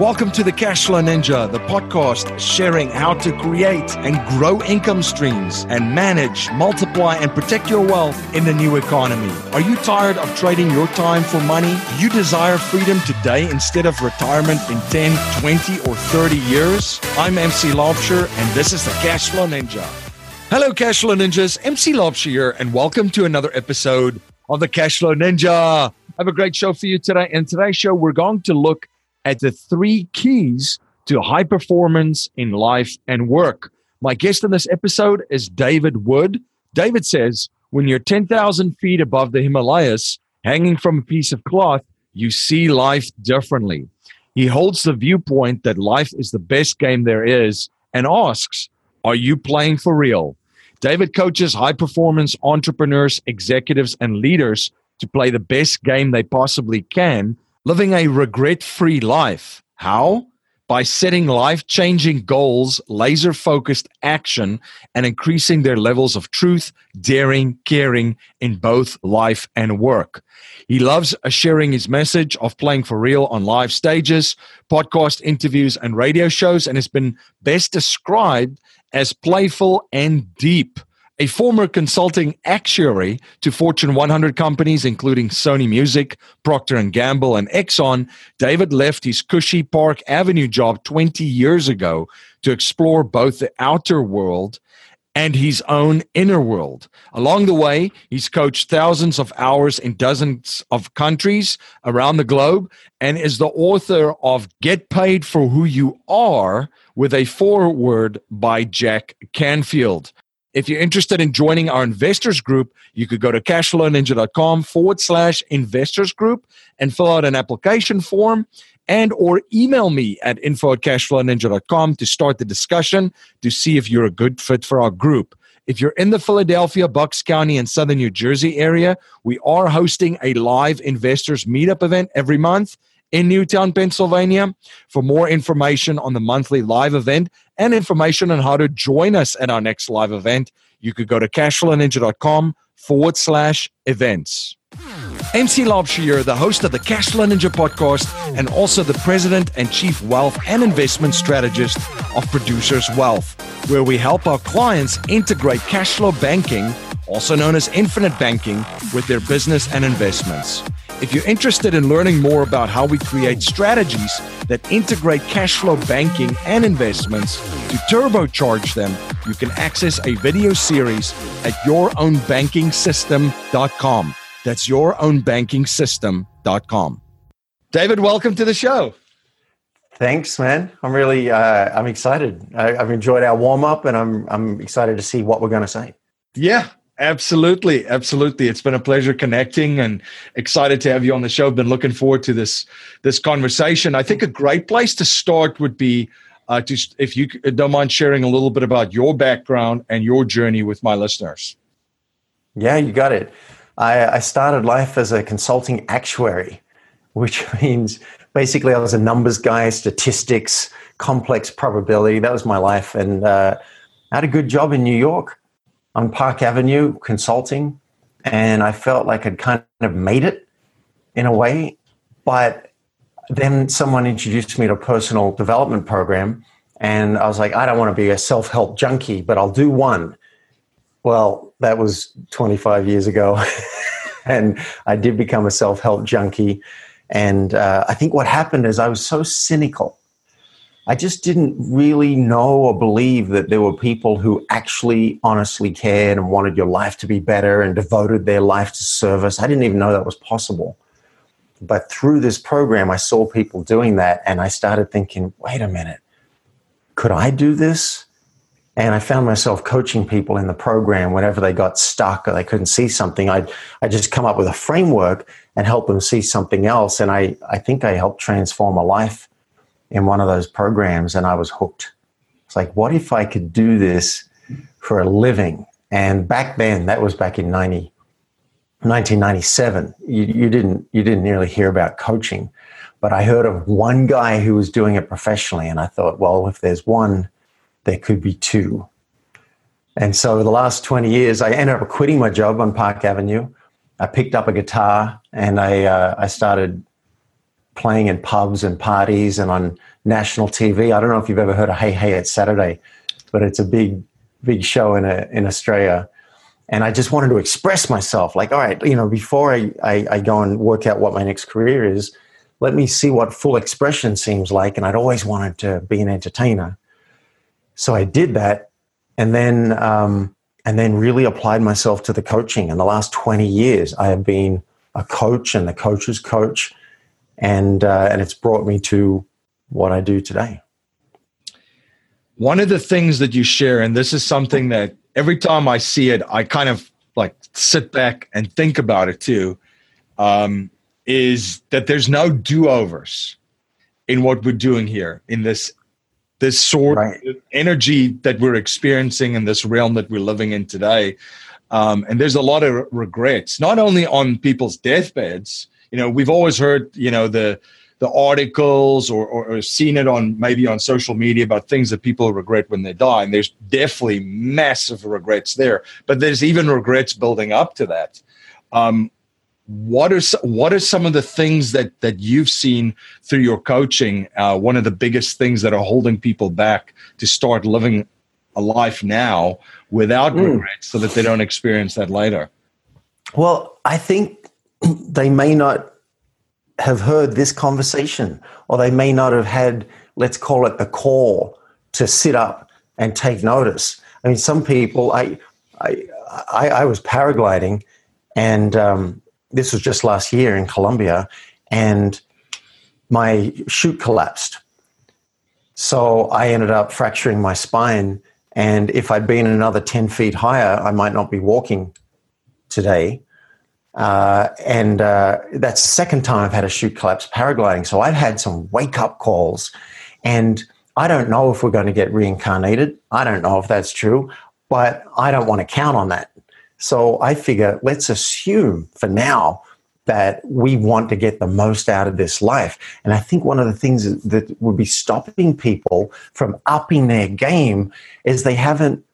Welcome to the Cashflow Ninja, the podcast sharing how to create and grow income streams and manage, multiply, and protect your wealth in the new economy. Are you tired of trading your time for money? Do you desire freedom today instead of retirement in 10, 20, or 30 years? I'm MC Laubscher, and this is the Cashflow Ninja. Hello, Cashflow Ninjas. MC Laubscher here, and welcome to another episode of the Cashflow Ninja. I have a great show for you today. In today's show, we're going to look at the three keys to high performance in life and work. My guest in this episode is David Wood. David says, when you're 10,000 feet above the Himalayas, hanging from a piece of cloth, you see life differently. He holds the viewpoint that life is the best game there is and asks, Are you playing for real? David coaches high performance entrepreneurs, executives, and leaders to play the best game they possibly can living a regret free life. How? By setting life changing goals, laser focused action, and increasing their levels of truth, daring, caring in both life and work. He loves sharing his message of playing for real on live stages, podcast interviews, and radio shows, and has been best described as playful and deep a former consulting actuary to Fortune 100 companies, including Sony Music, Procter & Gamble, and Exxon, David left his cushy Park Avenue job 20 years ago to explore both the outer world and his own inner world. Along the way, he's coached thousands of hours in dozens of countries around the globe and is the author of Get Paid for Who You Are with a foreword by Jack Canfield. If you're interested in joining our investors group, you could go to cashflowninja.com forward slash investors group and fill out an application form and or email me at info at cashflowninja.com to start the discussion to see if you're a good fit for our group. If you're in the Philadelphia, Bucks County, and Southern New Jersey area, we are hosting a live investors meetup event every month in Newtown, Pennsylvania. For more information on the monthly live event and information on how to join us at our next live event, you could go to cashflowninja.com forward slash events. MC Laubscher, the host of the Cashflow Ninja podcast and also the president and chief wealth and investment strategist of Producers Wealth, where we help our clients integrate cash flow banking, also known as infinite banking, with their business and investments. If you're interested in learning more about how we create strategies that integrate cash flow banking and investments to turbocharge them, you can access a video series at yourownbankingsystem.com. That's yourownbankingsystem.com. David, welcome to the show. Thanks, man. I'm really, uh, I'm excited. I, have enjoyed our warm up, and I'm, I'm excited to see what we're going to say. Yeah, Absolutely, absolutely. It's been a pleasure connecting and excited to have you on the show. Been looking forward to this this conversation. I think a great place to start would be uh, to if you don't mind sharing a little bit about your background and your journey with my listeners. Yeah, you got it. I, I started life as a consulting actuary, which means basically I was a numbers guy, statistics, complex probability. That was my life, and uh, had a good job in New York on Park Avenue consulting, and I felt like I'd kind of made it in a way. But then someone introduced me to a personal development program, and I was like, I don't want to be a self help junkie, but I'll do one. Well, that was 25 years ago, and I did become a self help junkie. And uh, I think what happened is I was so cynical I just didn't really know or believe that there were people who actually honestly cared and wanted your life to be better and devoted their life to service. I didn't even know that was possible. But through this program, I saw people doing that and I started thinking, wait a minute, could I do this? And I found myself coaching people in the program whenever they got stuck or they couldn't see something. I'd, I'd just come up with a framework and help them see something else. And I, I think I helped transform a life in one of those programs and I was hooked. It's like, what if I could do this for a living? And back then, that was back in 90, 1997, you, you, didn't, you didn't nearly hear about coaching. But I heard of one guy who was doing it professionally, and I thought, well, if there's one, there could be two. And so the last 20 years, I ended up quitting my job on Park Avenue. I picked up a guitar and I, uh, I started playing in pubs and parties and on national TV. I don't know if you've ever heard of Hey Hey It's Saturday, but it's a big, big show in a, in Australia. And I just wanted to express myself, like, all right, you know, before I, I, I go and work out what my next career is, let me see what full expression seems like. And I'd always wanted to be an entertainer, so I did that, and then um, and then really applied myself to the coaching. In the last twenty years, I have been a coach and the coach's coach, and uh, and it's brought me to what I do today. One of the things that you share, and this is something that every time I see it, I kind of like sit back and think about it too, um, is that there's no do overs in what we're doing here in this this sort right. of energy that we're experiencing in this realm that we're living in today. Um, and there's a lot of regrets, not only on people's deathbeds. You know, we've always heard, you know, the the articles or, or, or, seen it on maybe on social media about things that people regret when they die. And there's definitely massive regrets there, but there's even regrets building up to that. Um, what are what are some of the things that that you've seen through your coaching? Uh, one of the biggest things that are holding people back to start living a life now without mm. regrets, so that they don't experience that later. Well, I think they may not have heard this conversation, or they may not have had, let's call it the call to sit up and take notice. I mean, some people, I, I, I, I was paragliding, and um, this was just last year in Colombia, and my chute collapsed. So I ended up fracturing my spine. And if I'd been another 10 feet higher, I might not be walking today. Uh, and uh, that's the second time I've had a chute collapse paragliding. So I've had some wake up calls. And I don't know if we're going to get reincarnated. I don't know if that's true, but I don't want to count on that. So I figure let's assume for now that we want to get the most out of this life. And I think one of the things that would be stopping people from upping their game is they haven't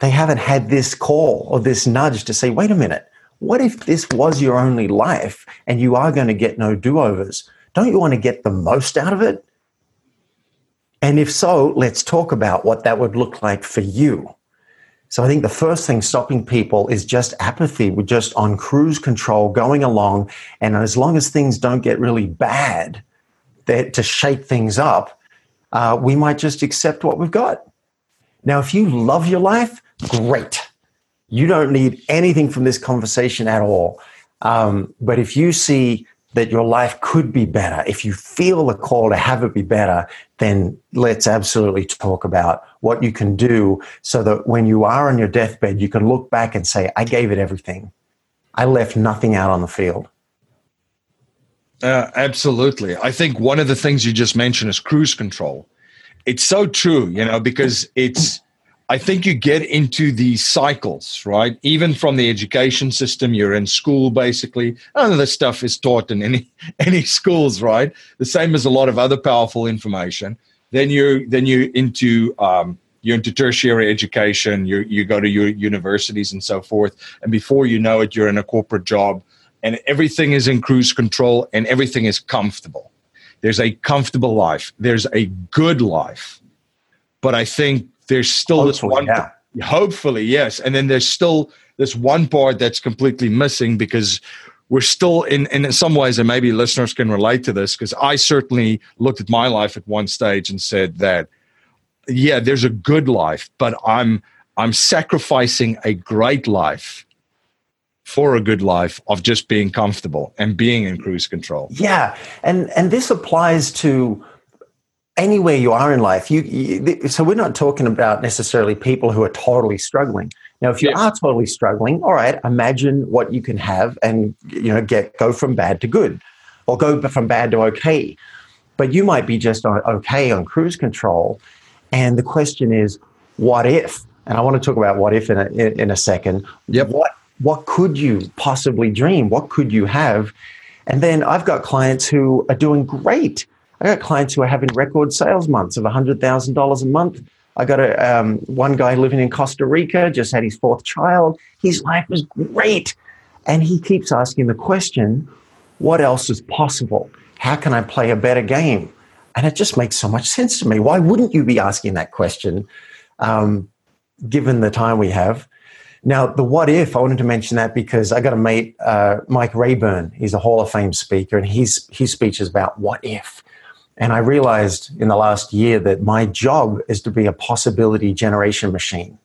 they haven't had this call or this nudge to say, wait a minute, what if this was your only life and you are going to get no do-overs? Don't you want to get the most out of it? And if so, let's talk about what that would look like for you. So I think the first thing stopping people is just apathy. We're just on cruise control going along. And as long as things don't get really bad to shake things up, uh, we might just accept what we've got. Now, if you love your life, great. You don't need anything from this conversation at all. Um, but if you see that your life could be better, if you feel the call to have it be better, then let's absolutely talk about what you can do so that when you are on your deathbed, you can look back and say, I gave it everything. I left nothing out on the field. Uh, absolutely. I think one of the things you just mentioned is cruise control. It's so true, you know, because it's I think you get into these cycles, right? Even from the education system, you're in school basically. None of this stuff is taught in any any schools, right? The same as a lot of other powerful information. Then you then you into um, you're into tertiary education. You you go to your universities and so forth, and before you know it, you're in a corporate job, and everything is in cruise control, and everything is comfortable. There's a comfortable life. There's a good life, but I think there's still hopefully, this one yeah. hopefully yes. And then there's still this one part that's completely missing because we're still in in some ways and maybe listeners can relate to this because i certainly looked at my life at one stage and said that yeah there's a good life but i'm i'm sacrificing a great life for a good life of just being comfortable and being in cruise control. Yeah. And and this applies to anywhere you are in life, you, you, so we're not talking about necessarily people who are totally struggling. Now, if you yeah. are totally struggling, all right, imagine what you can have and you know get go from bad to good, or go from bad to okay. But you might be just on, okay on cruise control, and the question is, what if? And I want to talk about what if in a, in a second. Yep. What what could you possibly dream? What could you have? And then I've got clients who are doing great I got clients who are having record sales months of $100,000 a month. I got a um, one guy living in Costa Rica, just had his fourth child. His life was great. And he keeps asking the question, what else is possible? how can I play a better game? And it just makes so much sense to me. Why wouldn't you be asking that question, um, given the time we have? Now, the what if, I wanted to mention that because I got a mate, uh, Mike Rayburn. He's a Hall of Fame speaker, and his, his speech is about what if. And I realized in the last year that my job is to be a possibility generation machine.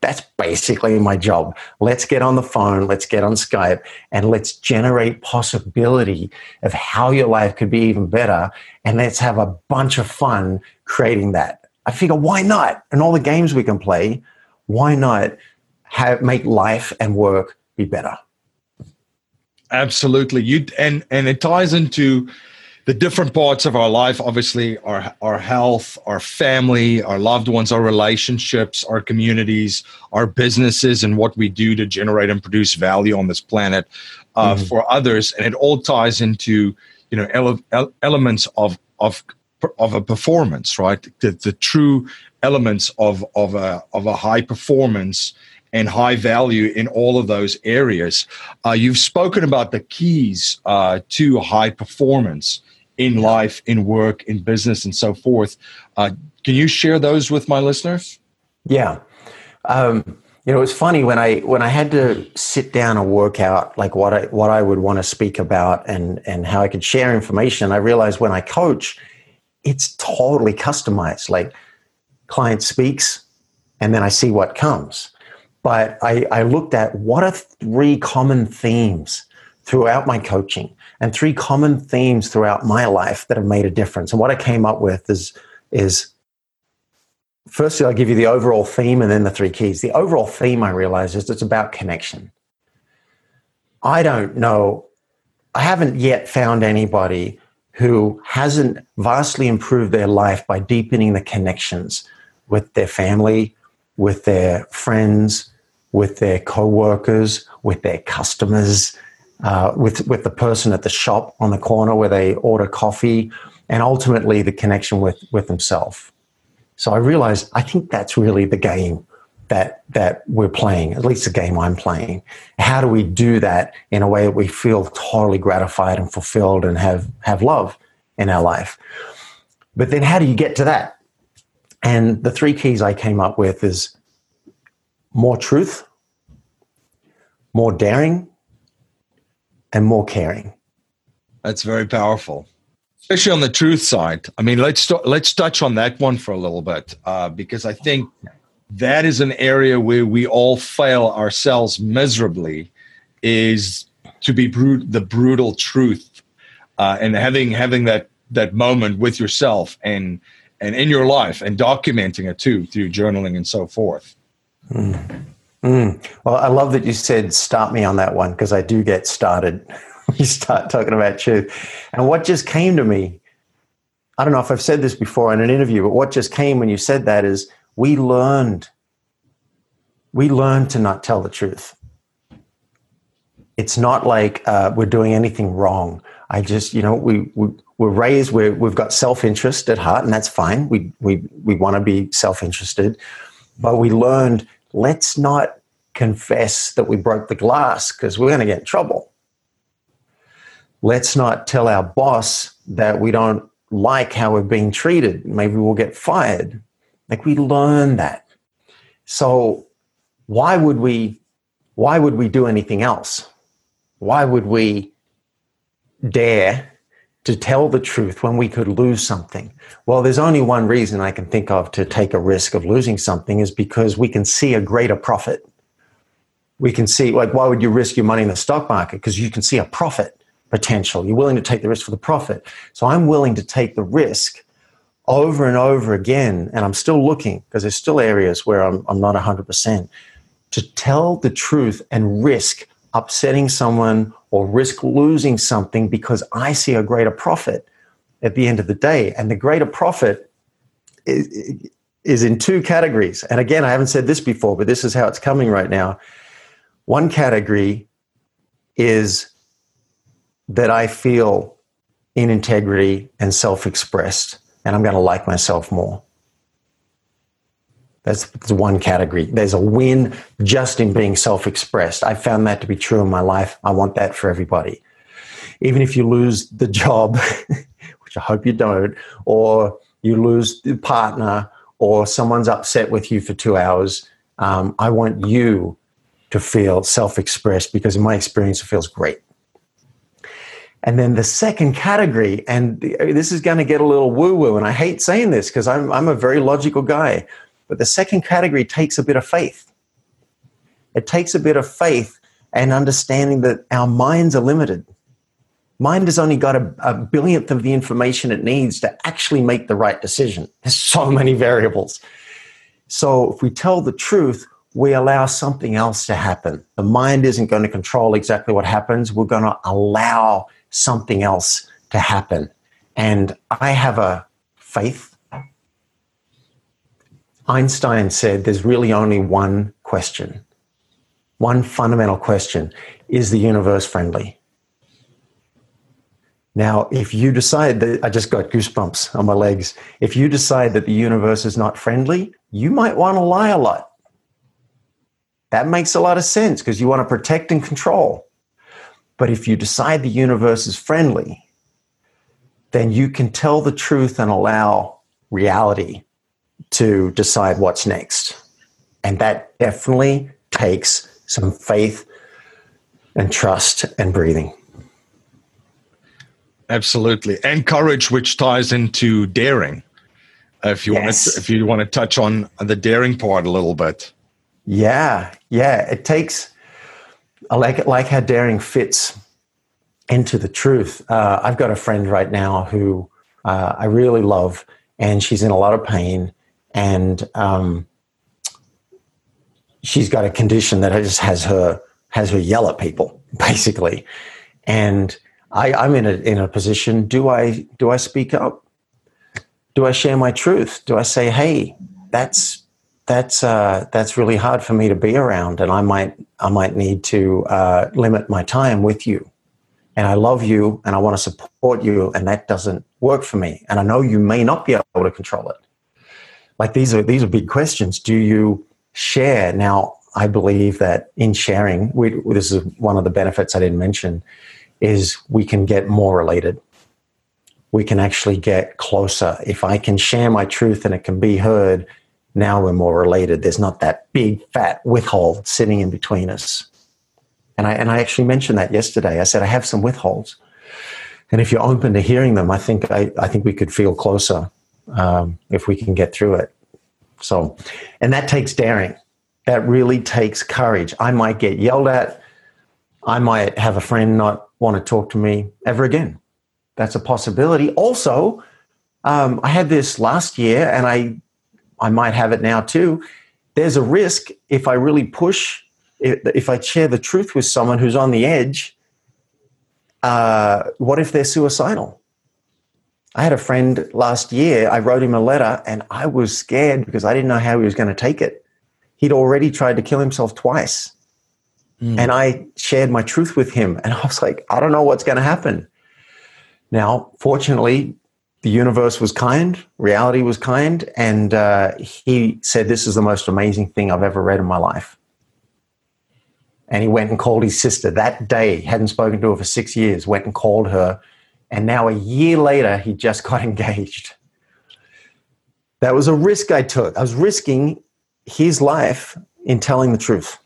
That's basically my job. Let's get on the phone, let's get on Skype, and let's generate possibility of how your life could be even better. And let's have a bunch of fun creating that. I figure, why not? And all the games we can play, why not have, make life and work be better. Absolutely. You and and it ties into the different parts of our life obviously our our health our family our loved ones our relationships our communities our businesses and what we do to generate and produce value on this planet uh, mm-hmm. for others and it all ties into you know ele- elements of of of a performance right the, the true elements of of a of a high performance and high value in all of those areas. Uh, you've spoken about the keys uh, to high performance in life, in work, in business, and so forth. Uh, can you share those with my listeners? Yeah. Um, you know, it's funny when I when I had to sit down and work out like what I what I would want to speak about and and how I could share information. I realized when I coach, it's totally customized. Like client speaks, and then I see what comes but I, I looked at what are three common themes throughout my coaching and three common themes throughout my life that have made a difference. And what I came up with is, is firstly, I'll give you the overall theme and then the three keys. The overall theme I realized is it's about connection. I don't know, I haven't yet found anybody who hasn't vastly improved their life by deepening the connections with their family, with their friends, with their co-workers, with their customers, uh, with with the person at the shop on the corner where they order coffee, and ultimately the connection with with himself. So I realized I think that's really the game that that we're playing, at least the game I'm playing. How do we do that in a way that we feel totally gratified and fulfilled and have have love in our life? But then how do you get to that? And the three keys I came up with is more truth, more daring, and more caring. That's very powerful, especially on the truth side. I mean, let's let's touch on that one for a little bit uh, because I think that is an area where we all fail ourselves miserably. Is to be brut- the brutal truth uh, and having having that that moment with yourself and and in your life and documenting it too through journaling and so forth. Mm. Mm. Well, I love that you said start me on that one because I do get started. you start talking about truth. And what just came to me, I don't know if I've said this before in an interview, but what just came when you said that is we learned, we learned to not tell the truth. It's not like uh, we're doing anything wrong. I just, you know, we, we we're raised, we we've got self interest at heart, and that's fine. We, we, we want to be self interested. But we learned let's not confess that we broke the glass because we're going to get in trouble. Let's not tell our boss that we don't like how we're being treated. Maybe we'll get fired. Like we learn that. So why would we why would we do anything else? Why would we dare to tell the truth when we could lose something? Well, there's only one reason I can think of to take a risk of losing something is because we can see a greater profit. We can see, like, why would you risk your money in the stock market? Because you can see a profit potential. You're willing to take the risk for the profit. So I'm willing to take the risk over and over again. And I'm still looking because there's still areas where I'm, I'm not 100% to tell the truth and risk upsetting someone or risk losing something because I see a greater profit at the end of the day. And the greater profit is, in two categories. And again, I haven't said this before, but this is how it's coming right now. One category is that I feel in integrity and self expressed, and I'm going to like myself more. That's one category. There's a win just in being self expressed. I found that to be true in my life. I want that for everybody. even if you lose the job, which I hope you don't, or you lose the partner, or someone's upset with you for two hours, um, I want you to feel self expressed because, in my experience, it feels great. And then the second category, and this is going to get a little woo woo, and I hate saying this because I'm, I'm a very logical guy, but the second category takes a bit of faith. It takes a bit of faith and understanding that our minds are limited. Mind has only got a, a billionth of the information it needs to actually make the right decision. There's so many variables. So if we tell the truth, we allow something else to happen. The mind isn't going to control exactly what happens. We're going to allow something else to happen. And I have a faith. Einstein said there's really only one question, one fundamental question Is the universe friendly? Now, if you decide that, I just got goosebumps on my legs. If you decide that the universe is not friendly, you might want to lie a lot. That makes a lot of sense because you want to protect and control. But if you decide the universe is friendly, then you can tell the truth and allow reality to decide what's next. And that definitely takes some faith and trust and breathing. Absolutely. And courage, which ties into daring. If you yes. want to, if you want to touch on the daring part a little bit. Yeah, yeah. It takes I like like how daring fits into the truth. Uh, I've got a friend right now who uh, I really love, and she's in a lot of pain, and um, she's got a condition that just has her has her yell at people basically, and I, I'm in a in a position. Do I do I speak up? Do I share my truth? Do I say, "Hey, that's that's uh, that's really hard for me to be around, and I might I might need to uh, limit my time with you. And I love you, and I want to support you, and that doesn't work for me. And I know you may not be able to control it. Like these are these are big questions. Do you share now? I believe that in sharing, we, this is one of the benefits I didn't mention, is we can get more related. We can actually get closer. If I can share my truth and it can be heard, now we're more related. There's not that big fat withhold sitting in between us. And I, and I actually mentioned that yesterday. I said, I have some withholds. And if you're open to hearing them, I think, I, I think we could feel closer um, if we can get through it. So, and that takes daring. That really takes courage. I might get yelled at. I might have a friend not want to talk to me ever again. That's a possibility. Also, um, I had this last year and I I might have it now too. There's a risk if I really push, if I share the truth with someone who's on the edge, uh, what if they're suicidal? I had a friend last year, I wrote him a letter and I was scared because I didn't know how he was going to take it. He'd already tried to kill himself twice. Mm. And I shared my truth with him and I was like, I don't know what's going to happen. Now, fortunately, the universe was kind, reality was kind, and uh, he said, This is the most amazing thing I've ever read in my life. And he went and called his sister that day, hadn't spoken to her for six years, went and called her. And now, a year later, he just got engaged. That was a risk I took. I was risking his life in telling the truth.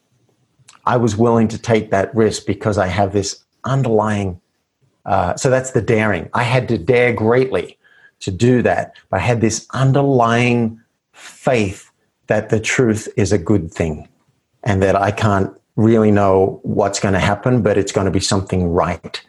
I was willing to take that risk because I have this underlying. Uh, so that's the daring. I had to dare greatly to do that. But I had this underlying faith that the truth is a good thing and that I can't really know what's going to happen, but it's going to be something right.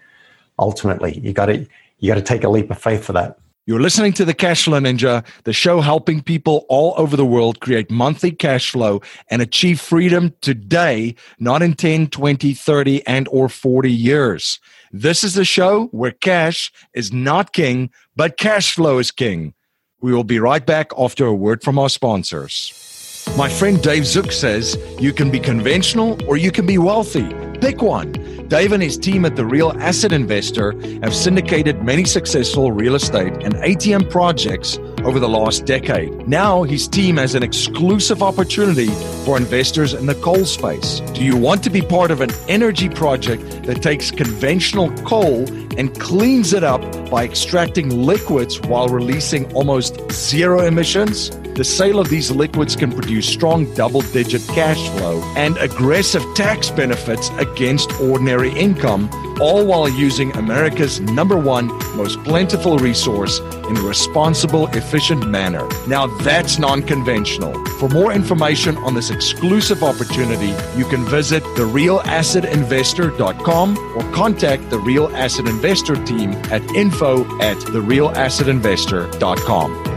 Ultimately, you got to you got to take a leap of faith for that. You're listening to the Cashflow Ninja, the show helping people all over the world create monthly cash flow and achieve freedom today, not in 10, 20, 30 and or 40 years. This is the show where cash is not king, but cash flow is king. We will be right back after a word from our sponsors. My friend Dave Zook says you can be conventional or you can be wealthy. Pick one. Dave and his team at The Real Asset Investor have syndicated many successful real estate and ATM projects over the last decade. Now, his team has an exclusive opportunity for investors in the coal space. Do you want to be part of an energy project that takes conventional coal and cleans it up by extracting liquids while releasing almost zero emissions? The sale of these liquids can produce strong double digit cash flow and aggressive tax benefits against ordinary income, all while using America's number one most plentiful resource in a responsible, efficient manner. Now that's non conventional. For more information on this exclusive opportunity, you can visit therealassetinvestor.com or contact the Real Asset Investor team at info at therealassetinvestor.com.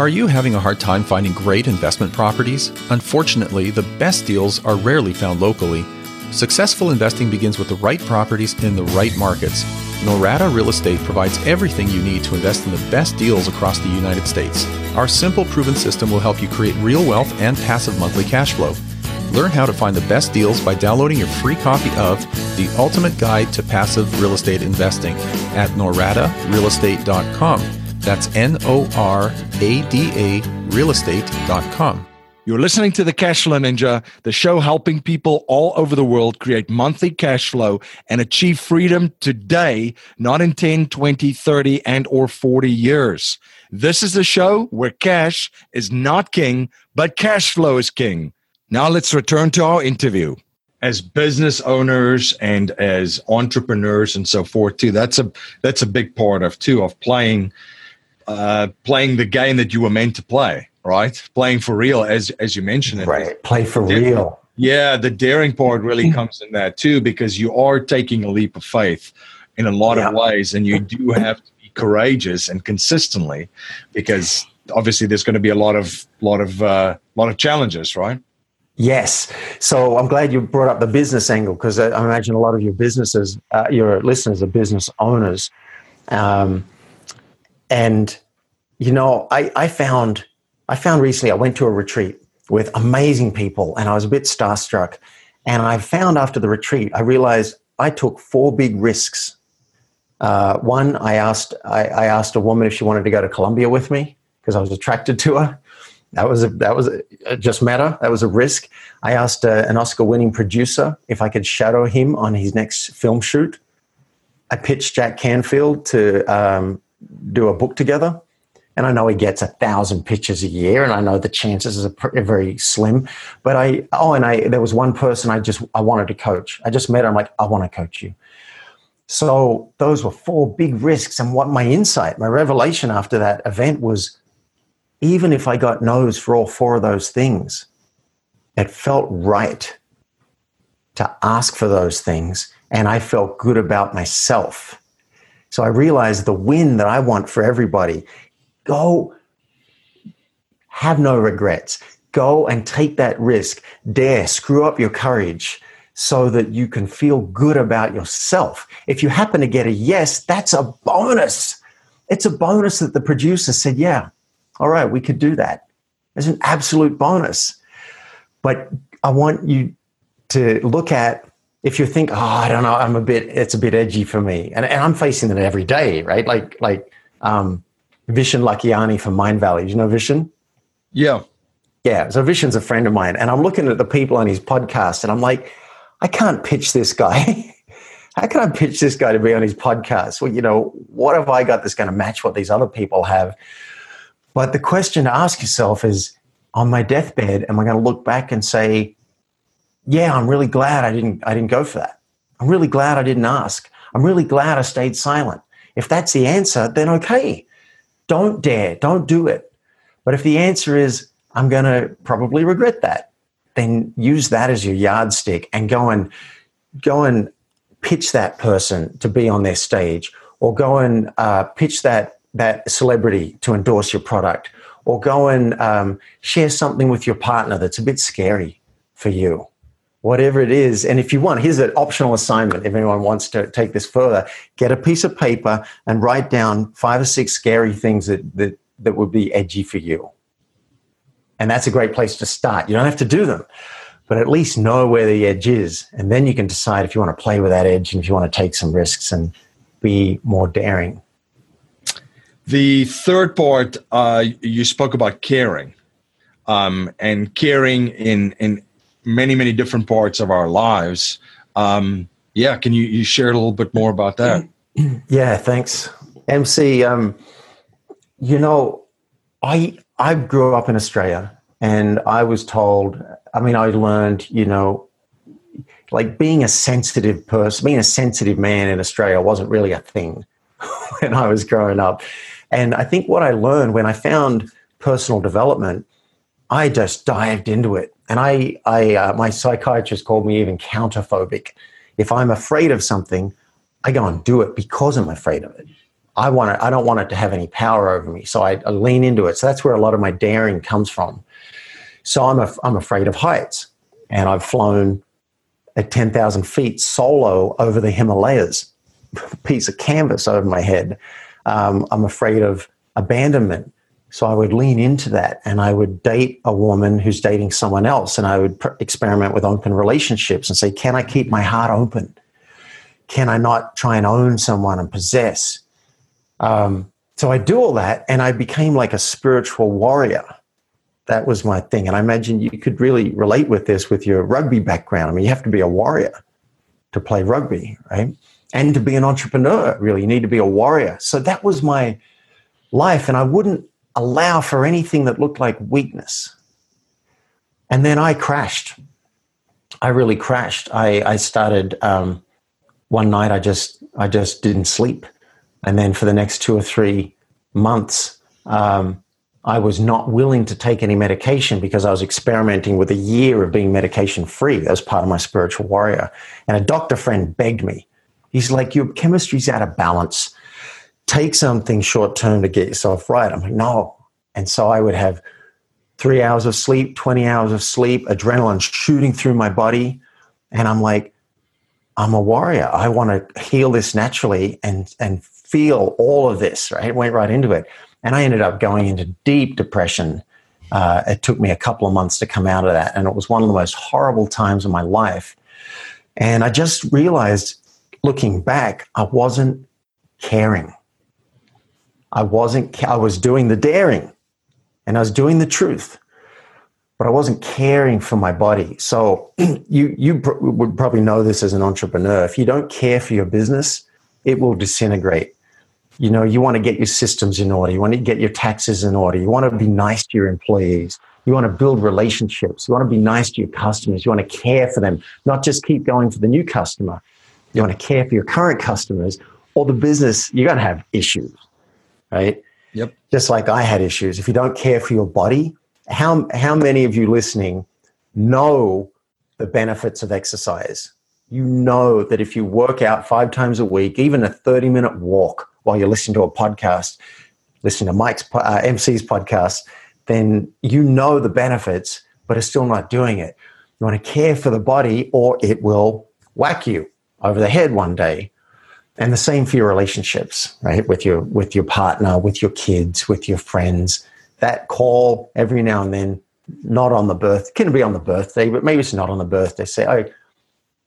Are you having a hard time finding great investment properties? Unfortunately, the best deals are rarely found locally. Successful investing begins with the right properties in the right markets. Norada Real Estate provides everything you need to invest in the best deals across the United States. Our simple, proven system will help you create real wealth and passive monthly cash flow. Learn how to find the best deals by downloading your free copy of The Ultimate Guide to Passive Real Estate Investing at noradarealestate.com. That's N O R A D A realestate.com. You're listening to the Cashflow Ninja, the show helping people all over the world create monthly cash flow and achieve freedom today, not in 10, 20, 30, and or 40 years. This is the show where cash is not king, but cash flow is king. Now let's return to our interview. As business owners and as entrepreneurs and so forth too, that's a that's a big part of too of playing uh, playing the game that you were meant to play, right? Playing for real, as as you mentioned. Right, play for real. Yeah, the daring part really comes in that too, because you are taking a leap of faith in a lot yeah. of ways, and you do have to be courageous and consistently, because obviously there's going to be a lot of lot of uh, lot of challenges, right? Yes. So I'm glad you brought up the business angle because I imagine a lot of your businesses, uh, your listeners are business owners. Um, and you know, I, I found I found recently I went to a retreat with amazing people, and I was a bit starstruck. And I found after the retreat, I realized I took four big risks. Uh, one, I asked I, I, asked a woman if she wanted to go to Colombia with me because I was attracted to her. That was a, that was a, just matter. That was a risk. I asked uh, an Oscar-winning producer if I could shadow him on his next film shoot. I pitched Jack Canfield to um, do a book together. And I know he gets a thousand pitches a year, and I know the chances are very slim. But I, oh, and I, there was one person I just, I wanted to coach. I just met her. I'm like, I want to coach you. So those were four big risks. And what my insight, my revelation after that event was even if I got no's for all four of those things, it felt right to ask for those things. And I felt good about myself so I realized the win that I want for everybody go have no regrets. Go and take that risk. Dare, screw up your courage so that you can feel good about yourself. If you happen to get a yes, that's a bonus. It's a bonus that the producer said, yeah, all right, we could do that. It's an absolute bonus. But I want you to look at if you think, oh, I don't know, I'm a bit, it's a bit edgy for me, and, and I'm facing it every day, right? Like like um, Vishen Lakhiani from Mindvalley. You know Vishen? Yeah. Yeah. So Vishen's a friend of mine, and I'm looking at the people on his podcast, and I'm like, I can't pitch this guy. How can I pitch this guy to be on his podcast? Well, you know, what have I got that's going to match what these other people have? But the question to ask yourself is, on my deathbed, am I going to look back and say, yeah, I'm really glad I didn't I didn't go for that. I'm really glad I didn't ask. I'm really glad I stayed silent. If that's the answer, then okay. Don't dare, don't do it. But if the answer is I'm going to probably regret that, then use that as your yardstick and go and go and pitch that person to be on their stage, or go and uh, pitch that that celebrity to endorse your product, or go and um, share something with your partner that's a bit scary for you whatever it is. And if you want, here's an optional assignment. If anyone wants to take this further, get a piece of paper and write down five or six scary things that, that, that would be edgy for you. And that's a great place to start. You don't have to do them, but at least know where the edge is. And then you can decide if you want to play with that edge and if you want to take some risks and be more daring. The third part, uh, you spoke about caring, um, and caring in in many many different parts of our lives. Um, yeah, can you, you share a little bit more about that? Yeah, thanks, MC. Um, you know, I I grew up in Australia, and I was told. I mean, I learned, you know, like being a sensitive person, being a sensitive man in Australia wasn't really a thing when I was growing up. And I think what I learned when I found personal development, I just dived into it. And I, I uh, my psychiatrist called me even counterphobic. If I'm afraid of something, I go and do it because I'm afraid of it. I want it, I don't want it to have any power over me. So I, I lean into it. So that's where a lot of my daring comes from. So I'm, a, I'm afraid of heights. And I've flown at 10,000 feet solo over the Himalayas, piece of canvas over my head. Um, I'm afraid of abandonment. So I would lean into that and I would date a woman who's dating someone else and I would pr- experiment with open relationships and say, can I keep my heart open? Can I not try and own someone and possess? Um, so I do all that and I became like a spiritual warrior. That was my thing. And I imagine you could really relate with this with your rugby background. I mean, you have to be a warrior to play rugby, right? And to be an entrepreneur, really, you need to be a warrior. So that was my life. And I wouldn't allow for anything that looked like weakness. And then I crashed. I really crashed. I, I started um, one night. I just I just didn't sleep, and then for the next two or three months, um, I was not willing to take any medication because I was experimenting with a year of being medication free as part of my spiritual warrior. And a doctor friend begged me. He's like, "Your chemistry's out of balance." Take something short term to get yourself right. I'm like, no. And so I would have three hours of sleep, 20 hours of sleep, adrenaline shooting through my body. And I'm like, I'm a warrior. I want to heal this naturally and, and feel all of this, right? Went right into it. And I ended up going into deep depression. Uh, it took me a couple of months to come out of that. And it was one of the most horrible times of my life. And I just realized looking back, I wasn't caring. I wasn't, I was doing the daring and I was doing the truth, but I wasn't caring for my body. So you, you pr- would probably know this as an entrepreneur. If you don't care for your business, it will disintegrate. You know, you want to get your systems in order. You want to get your taxes in order. You want to be nice to your employees. You want to build relationships. You want to be nice to your customers. You want to care for them, not just keep going for the new customer. You want to care for your current customers or the business. You're going to have issues right? Yep. Just like I had issues. If you don't care for your body, how how many of you listening know the benefits of exercise? You know that if you work out five times a week, even a 30 minute walk while you're listening to a podcast, listening to Mike's uh, MC's podcast, then you know the benefits, but are still not doing it. You want to care for the body, or it will whack you over the head one day and the same for your relationships right? With your with your partner with your kids with your friends. That call every now and then not on the birth can be on the birthday but maybe it's not on the birthday. Say oh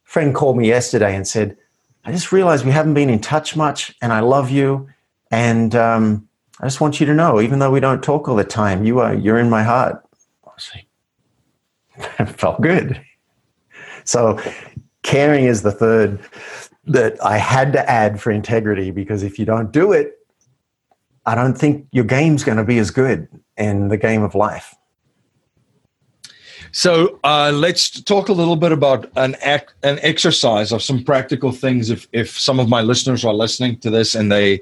friend called me yesterday and said i just realized we haven't been in touch much and i love you and um, i just want you to know even though we don't talk all the time you are you're in my heart i felt good. So caring is the third that I had to add for integrity because if you don't do it, I don't think your game's going to be as good in the game of life. So uh, let's talk a little bit about an act, an exercise of some practical things. If if some of my listeners are listening to this and they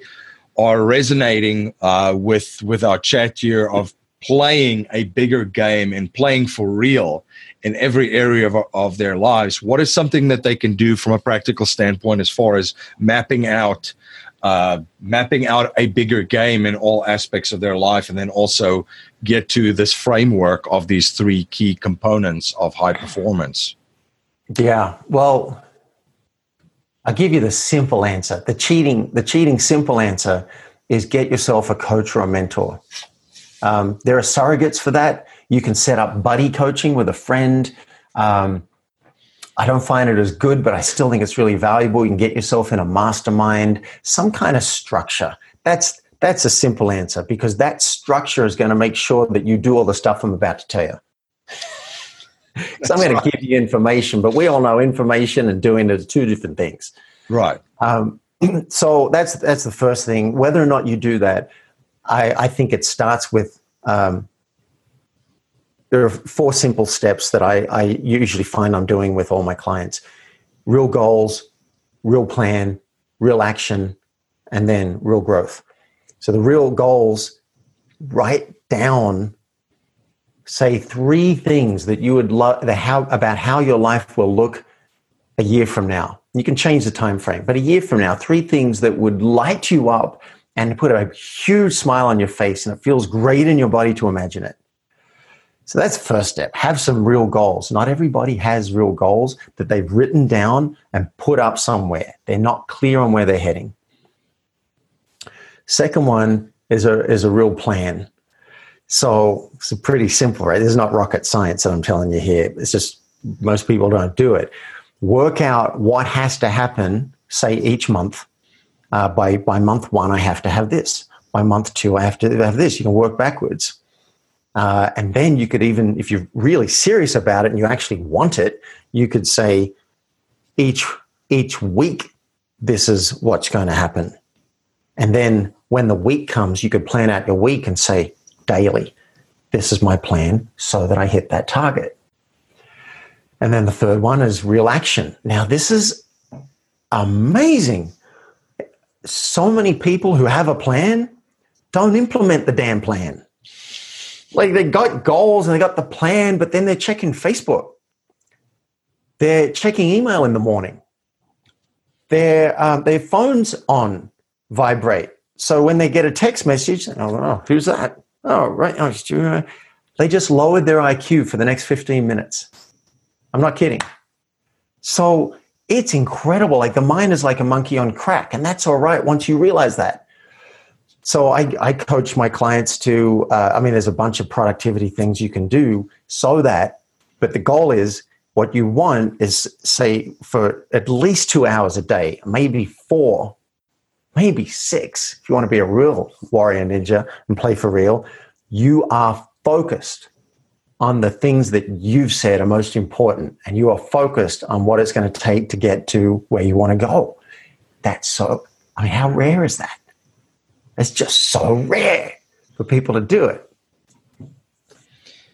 are resonating uh, with with our chat here of playing a bigger game and playing for real in every area of, of their lives, what is something that they can do from a practical standpoint as far as mapping out uh, mapping out a bigger game in all aspects of their life, and then also get to this framework of these three key components of high performance? Yeah, well, I'll give you the simple answer. The cheating, the cheating simple answer is get yourself a coach or a mentor. Um, there are surrogates for that. You can set up buddy coaching with a friend. Um, I don't find it as good, but I still think it's really valuable. You can get yourself in a mastermind, some kind of structure. That's That's a simple answer because that structure is going to make sure that you do all the stuff I'm about to tell you. so I'm going right. to give you information, but we all know information and doing it are two different things. Right. Um, so that's that's the first thing. Whether or not you do that, I, I think it starts with um, there are four simple steps that I, I usually find I'm doing with all my clients: real goals, real plan, real action, and then real growth. So the real goals, write down, say three things that you would love how about how your life will look a year from now. You can change the time frame, but a year from now, three things that would light you up and put a huge smile on your face, and it feels great in your body to imagine it. So that's the first step. Have some real goals. Not everybody has real goals that they've written down and put up somewhere. They're not clear on where they're heading. Second one is a is a real plan. So it's pretty simple, right? This is not rocket science that I'm telling you here. It's just most people don't do it. Work out what has to happen, say each month. Uh, by by month one, I have to have this. By month two, I have to have this. You can work backwards. Uh, and then you could even, if you're really serious about it and you actually want it, you could say each each week, this is what's going to happen. And then when the week comes, you could plan out your week and say daily, this is my plan so that I hit that target. And then the third one is real action. Now, this is amazing. So many people who have a plan don't implement the damn plan. Like they got goals and they got the plan, but then they're checking Facebook. They're checking email in the morning. Their, um, their phone's on vibrate. So when they get a text message, oh, who's that? Oh, right. Oh, they just lowered their IQ for the next 15 minutes. I'm not kidding. So it's incredible. Like the mind is like a monkey on crack, and that's all right once you realize that. So I, I coach my clients to, uh, I mean, there's a bunch of productivity things you can do so that, but the goal is what you want is, say, for at least two hours a day, maybe four maybe six, if you want to be a real warrior ninja and play for real, you are focused on the things that you've said are most important and you are focused on what it's going to take to get to where you want to go. That's so, I mean, how rare is that? It's just so rare for people to do it.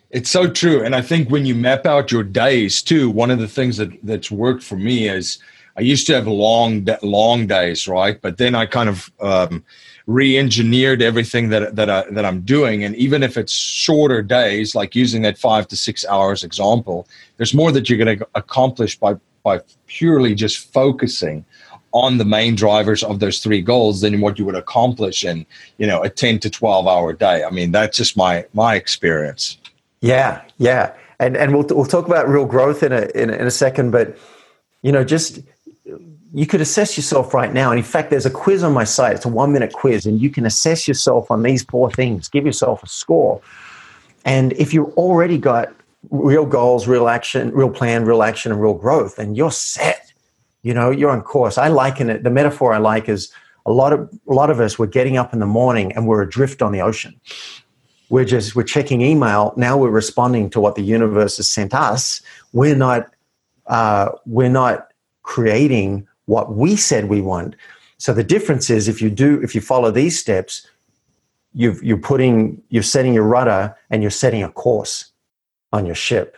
It's so true. And I think when you map out your days too, one of the things that, that's worked for me is I used to have long, long days, right? But then I kind of um, re-engineered everything that that I, that I'm doing, and even if it's shorter days, like using that five to six hours example, there's more that you're going to accomplish by by purely just focusing on the main drivers of those three goals than what you would accomplish in you know a 10 to 12 hour day. I mean that's just my my experience. Yeah yeah. And and we'll, we'll talk about real growth in a in, in a second but you know just you could assess yourself right now. And in fact, there's a quiz on my site. It's a one minute quiz, and you can assess yourself on these four things, give yourself a score. And if you've already got real goals, real action, real plan, real action, and real growth, and you're set, you know, you're on course. I liken it, the metaphor I like is a lot of a lot of us we're getting up in the morning and we're adrift on the ocean. We're just we're checking email. Now we're responding to what the universe has sent us. We're not uh, we're not creating what we said we want. So the difference is if you do, if you follow these steps, you've, you're putting, you're setting your rudder and you're setting a course on your ship.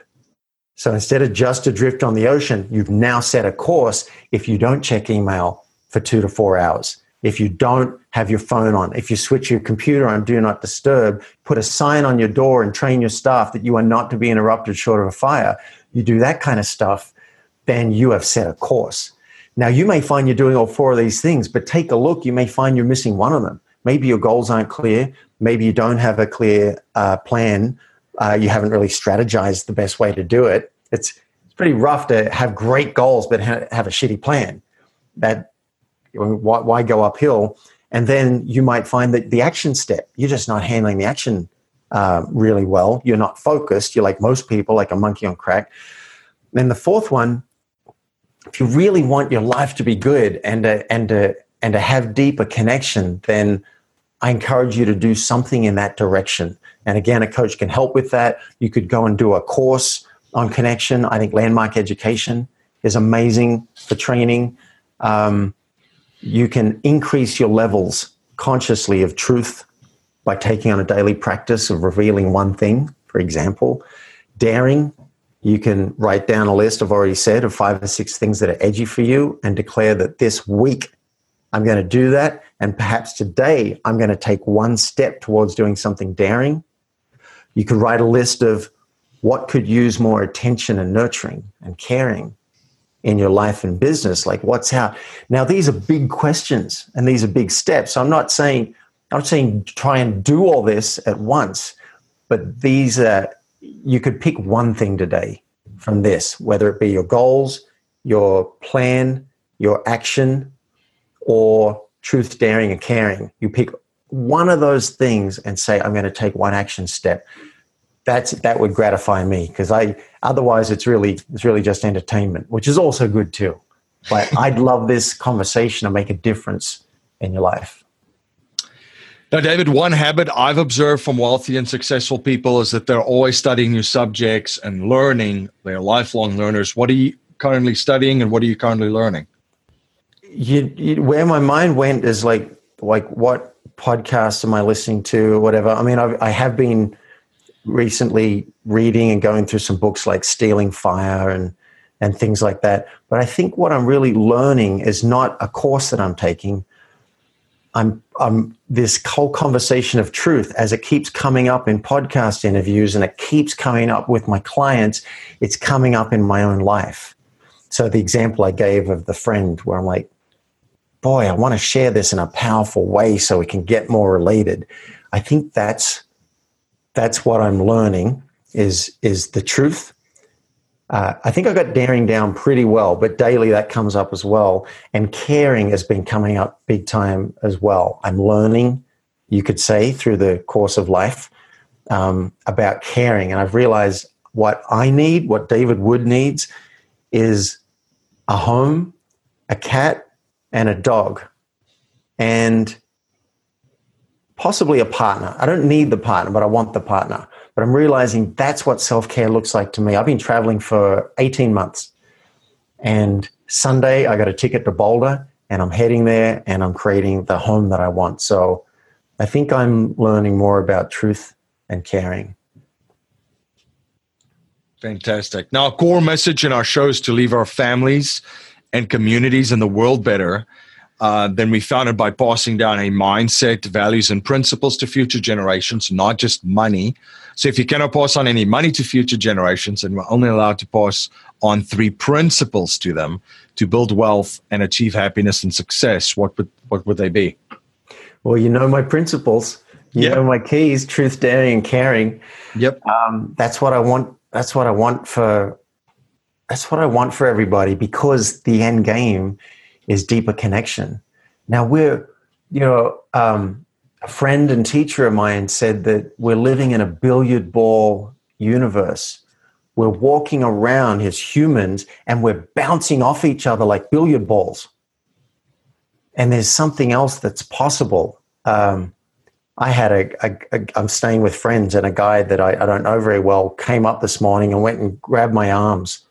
So instead of just adrift on the ocean, you've now set a course if you don't check email for two to four hours. If you don't have your phone on, if you switch your computer on do not disturb, put a sign on your door and train your staff that you are not to be interrupted short of a fire, you do that kind of stuff, then you have set a course. Now, you may find you're doing all four of these things, but take a look. You may find you're missing one of them. Maybe your goals aren't clear. Maybe you don't have a clear uh, plan. Uh, you haven't really strategized the best way to do it. It's, it's pretty rough to have great goals but ha- have a shitty plan. That why, why go uphill? And then you might find that the action step, you're just not handling the action uh, really well. You're not focused. You're like most people, like a monkey on crack. Then the fourth one, if you really want your life to be good and to, and to, and to have deeper connection, then I encourage you to do something in that direction. And again, a coach can help with that. You could go and do a course on connection. I think Landmark Education is amazing for training. Um, you can increase your levels consciously of truth by taking on a daily practice of revealing one thing, for example. Daring, you can write down a list, I've already said, of five or six things that are edgy for you and declare that this week I'm going to do that. And perhaps today I'm going to take one step towards doing something daring. You could write a list of what could use more attention and nurturing and caring in your life and business like what's out now these are big questions and these are big steps i'm not saying i'm not saying try and do all this at once but these are you could pick one thing today from this whether it be your goals your plan your action or truth daring and caring you pick one of those things and say i'm going to take one action step that's that would gratify me because I otherwise it's really it's really just entertainment, which is also good too. But I'd love this conversation to make a difference in your life. Now, David, one habit I've observed from wealthy and successful people is that they're always studying new subjects and learning. They're lifelong learners. What are you currently studying and what are you currently learning? You, you, where my mind went is like, like what podcasts am I listening to or whatever. I mean, I've, I have been recently reading and going through some books like Stealing Fire and and things like that. But I think what I'm really learning is not a course that I'm taking. I'm I'm this whole conversation of truth as it keeps coming up in podcast interviews and it keeps coming up with my clients, it's coming up in my own life. So the example I gave of the friend where I'm like, boy, I want to share this in a powerful way so we can get more related. I think that's that's what I'm learning is is the truth. Uh, I think I got daring down pretty well, but daily that comes up as well. And caring has been coming up big time as well. I'm learning, you could say, through the course of life um, about caring. And I've realized what I need, what David Wood needs, is a home, a cat, and a dog. And possibly a partner. I don't need the partner, but I want the partner. But I'm realizing that's what self care looks like to me. I've been traveling for 18 months. And Sunday, I got a ticket to Boulder and I'm heading there and I'm creating the home that I want. So I think I'm learning more about truth and caring. Fantastic. Now, a core message in our show is to leave our families and communities and the world better uh, then we found it by passing down a mindset, values, and principles to future generations, not just money. So if you cannot pass on any money to future generations, and we're only allowed to pass on three principles to them to build wealth and achieve happiness and success, what would what would they be? Well, you know my principles. You yep. know my keys: truth, daring, and caring. Yep. Um, that's what I want. That's what I want for. That's what I want for everybody because the end game is deeper connection. Now we're, you know, um, a friend and teacher of mine said that we're living in a billiard ball universe. We're walking around as humans and we're bouncing off each other like billiard balls. And there's something else that's possible. Um, I had a, a, a, I'm staying with friends, and a guy that I, I don't know very well came up this morning and went and grabbed my arms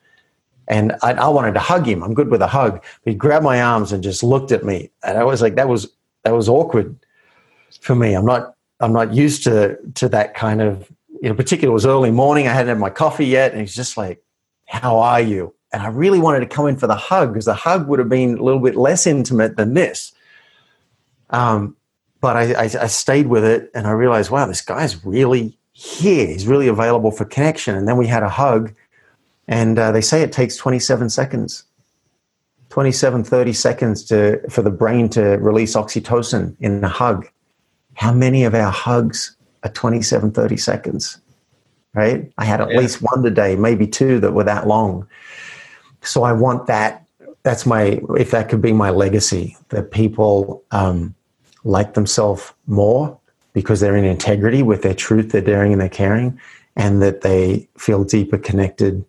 and I, I, wanted to hug him. I'm good with a hug. But he grabbed my arms and just looked at me, and I was like, that was that was awkward for me. I'm not I'm not used to to that kind of you know. Particularly, it was early morning. I hadn't had my coffee yet, and he's just like, "How are you?" And I really wanted to come in for the hug because the hug would have been a little bit less intimate than this. Um, but I, I, I stayed with it, and I realized, wow, this guy's really here. He's really available for connection. And then we had a hug and uh, they say it takes 27 seconds. 27 30 seconds to for the brain to release oxytocin in a hug. How many of our hugs are 27 30 seconds? Right? I had at yeah. least one today maybe two that were that long. So i want that that's my if that could be my legacy that people um, like themselves more because they're in integrity with their truth their daring and their caring and that they feel deeper connected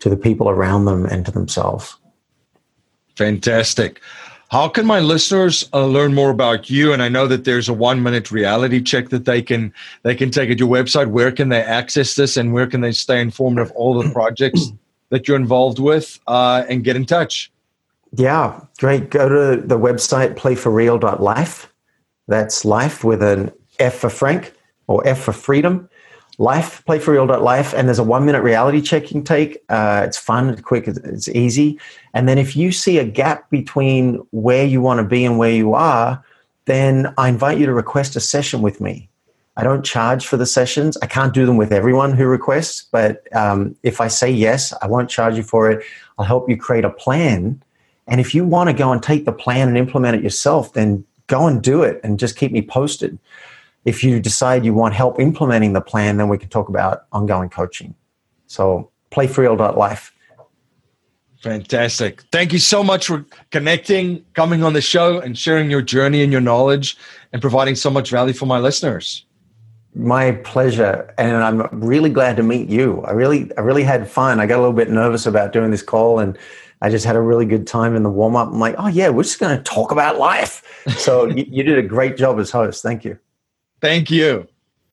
to the people around them and to themselves. Fantastic. How can my listeners uh, learn more about you? And I know that there's a one minute reality check that they can they can take at your website. Where can they access this, and where can they stay informed of all the projects that you're involved with, uh, and get in touch? Yeah, great. Go to the website playforreal.life. That's life with an F for Frank or F for freedom. Life, playforreal.life. And there's a one minute reality check you can take. Uh, it's fun, it's quick, it's easy. And then if you see a gap between where you want to be and where you are, then I invite you to request a session with me. I don't charge for the sessions. I can't do them with everyone who requests, but um, if I say yes, I won't charge you for it. I'll help you create a plan. And if you want to go and take the plan and implement it yourself, then go and do it and just keep me posted. If you decide you want help implementing the plan, then we can talk about ongoing coaching. So playforreal.life. Fantastic. Thank you so much for connecting, coming on the show, and sharing your journey and your knowledge and providing so much value for my listeners. My pleasure. And I'm really glad to meet you. I really I really had fun. I got a little bit nervous about doing this call and I just had a really good time in the warm up. I'm like, oh yeah, we're just going to talk about life. So you, you did a great job as host. Thank you. Thank you.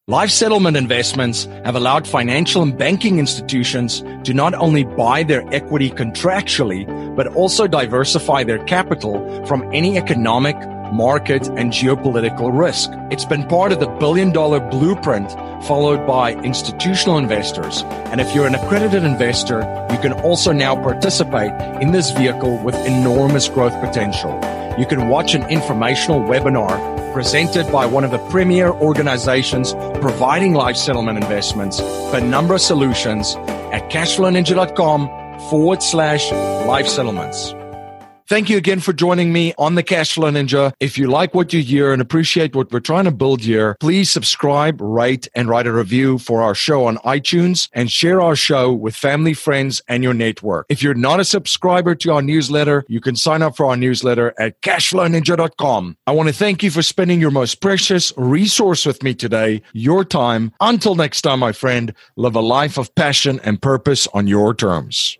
Life settlement investments have allowed financial and banking institutions to not only buy their equity contractually, but also diversify their capital from any economic, market, and geopolitical risk. It's been part of the billion dollar blueprint followed by institutional investors. And if you're an accredited investor, you can also now participate in this vehicle with enormous growth potential. You can watch an informational webinar presented by one of the premier organizations providing life settlement investments, Penumbra Solutions, at cashflowninja.com forward slash life settlements. Thank you again for joining me on the Cashflow Ninja. If you like what you hear and appreciate what we're trying to build here, please subscribe, rate, and write a review for our show on iTunes and share our show with family, friends, and your network. If you're not a subscriber to our newsletter, you can sign up for our newsletter at cashflowninja.com. I want to thank you for spending your most precious resource with me today, your time. Until next time, my friend, live a life of passion and purpose on your terms.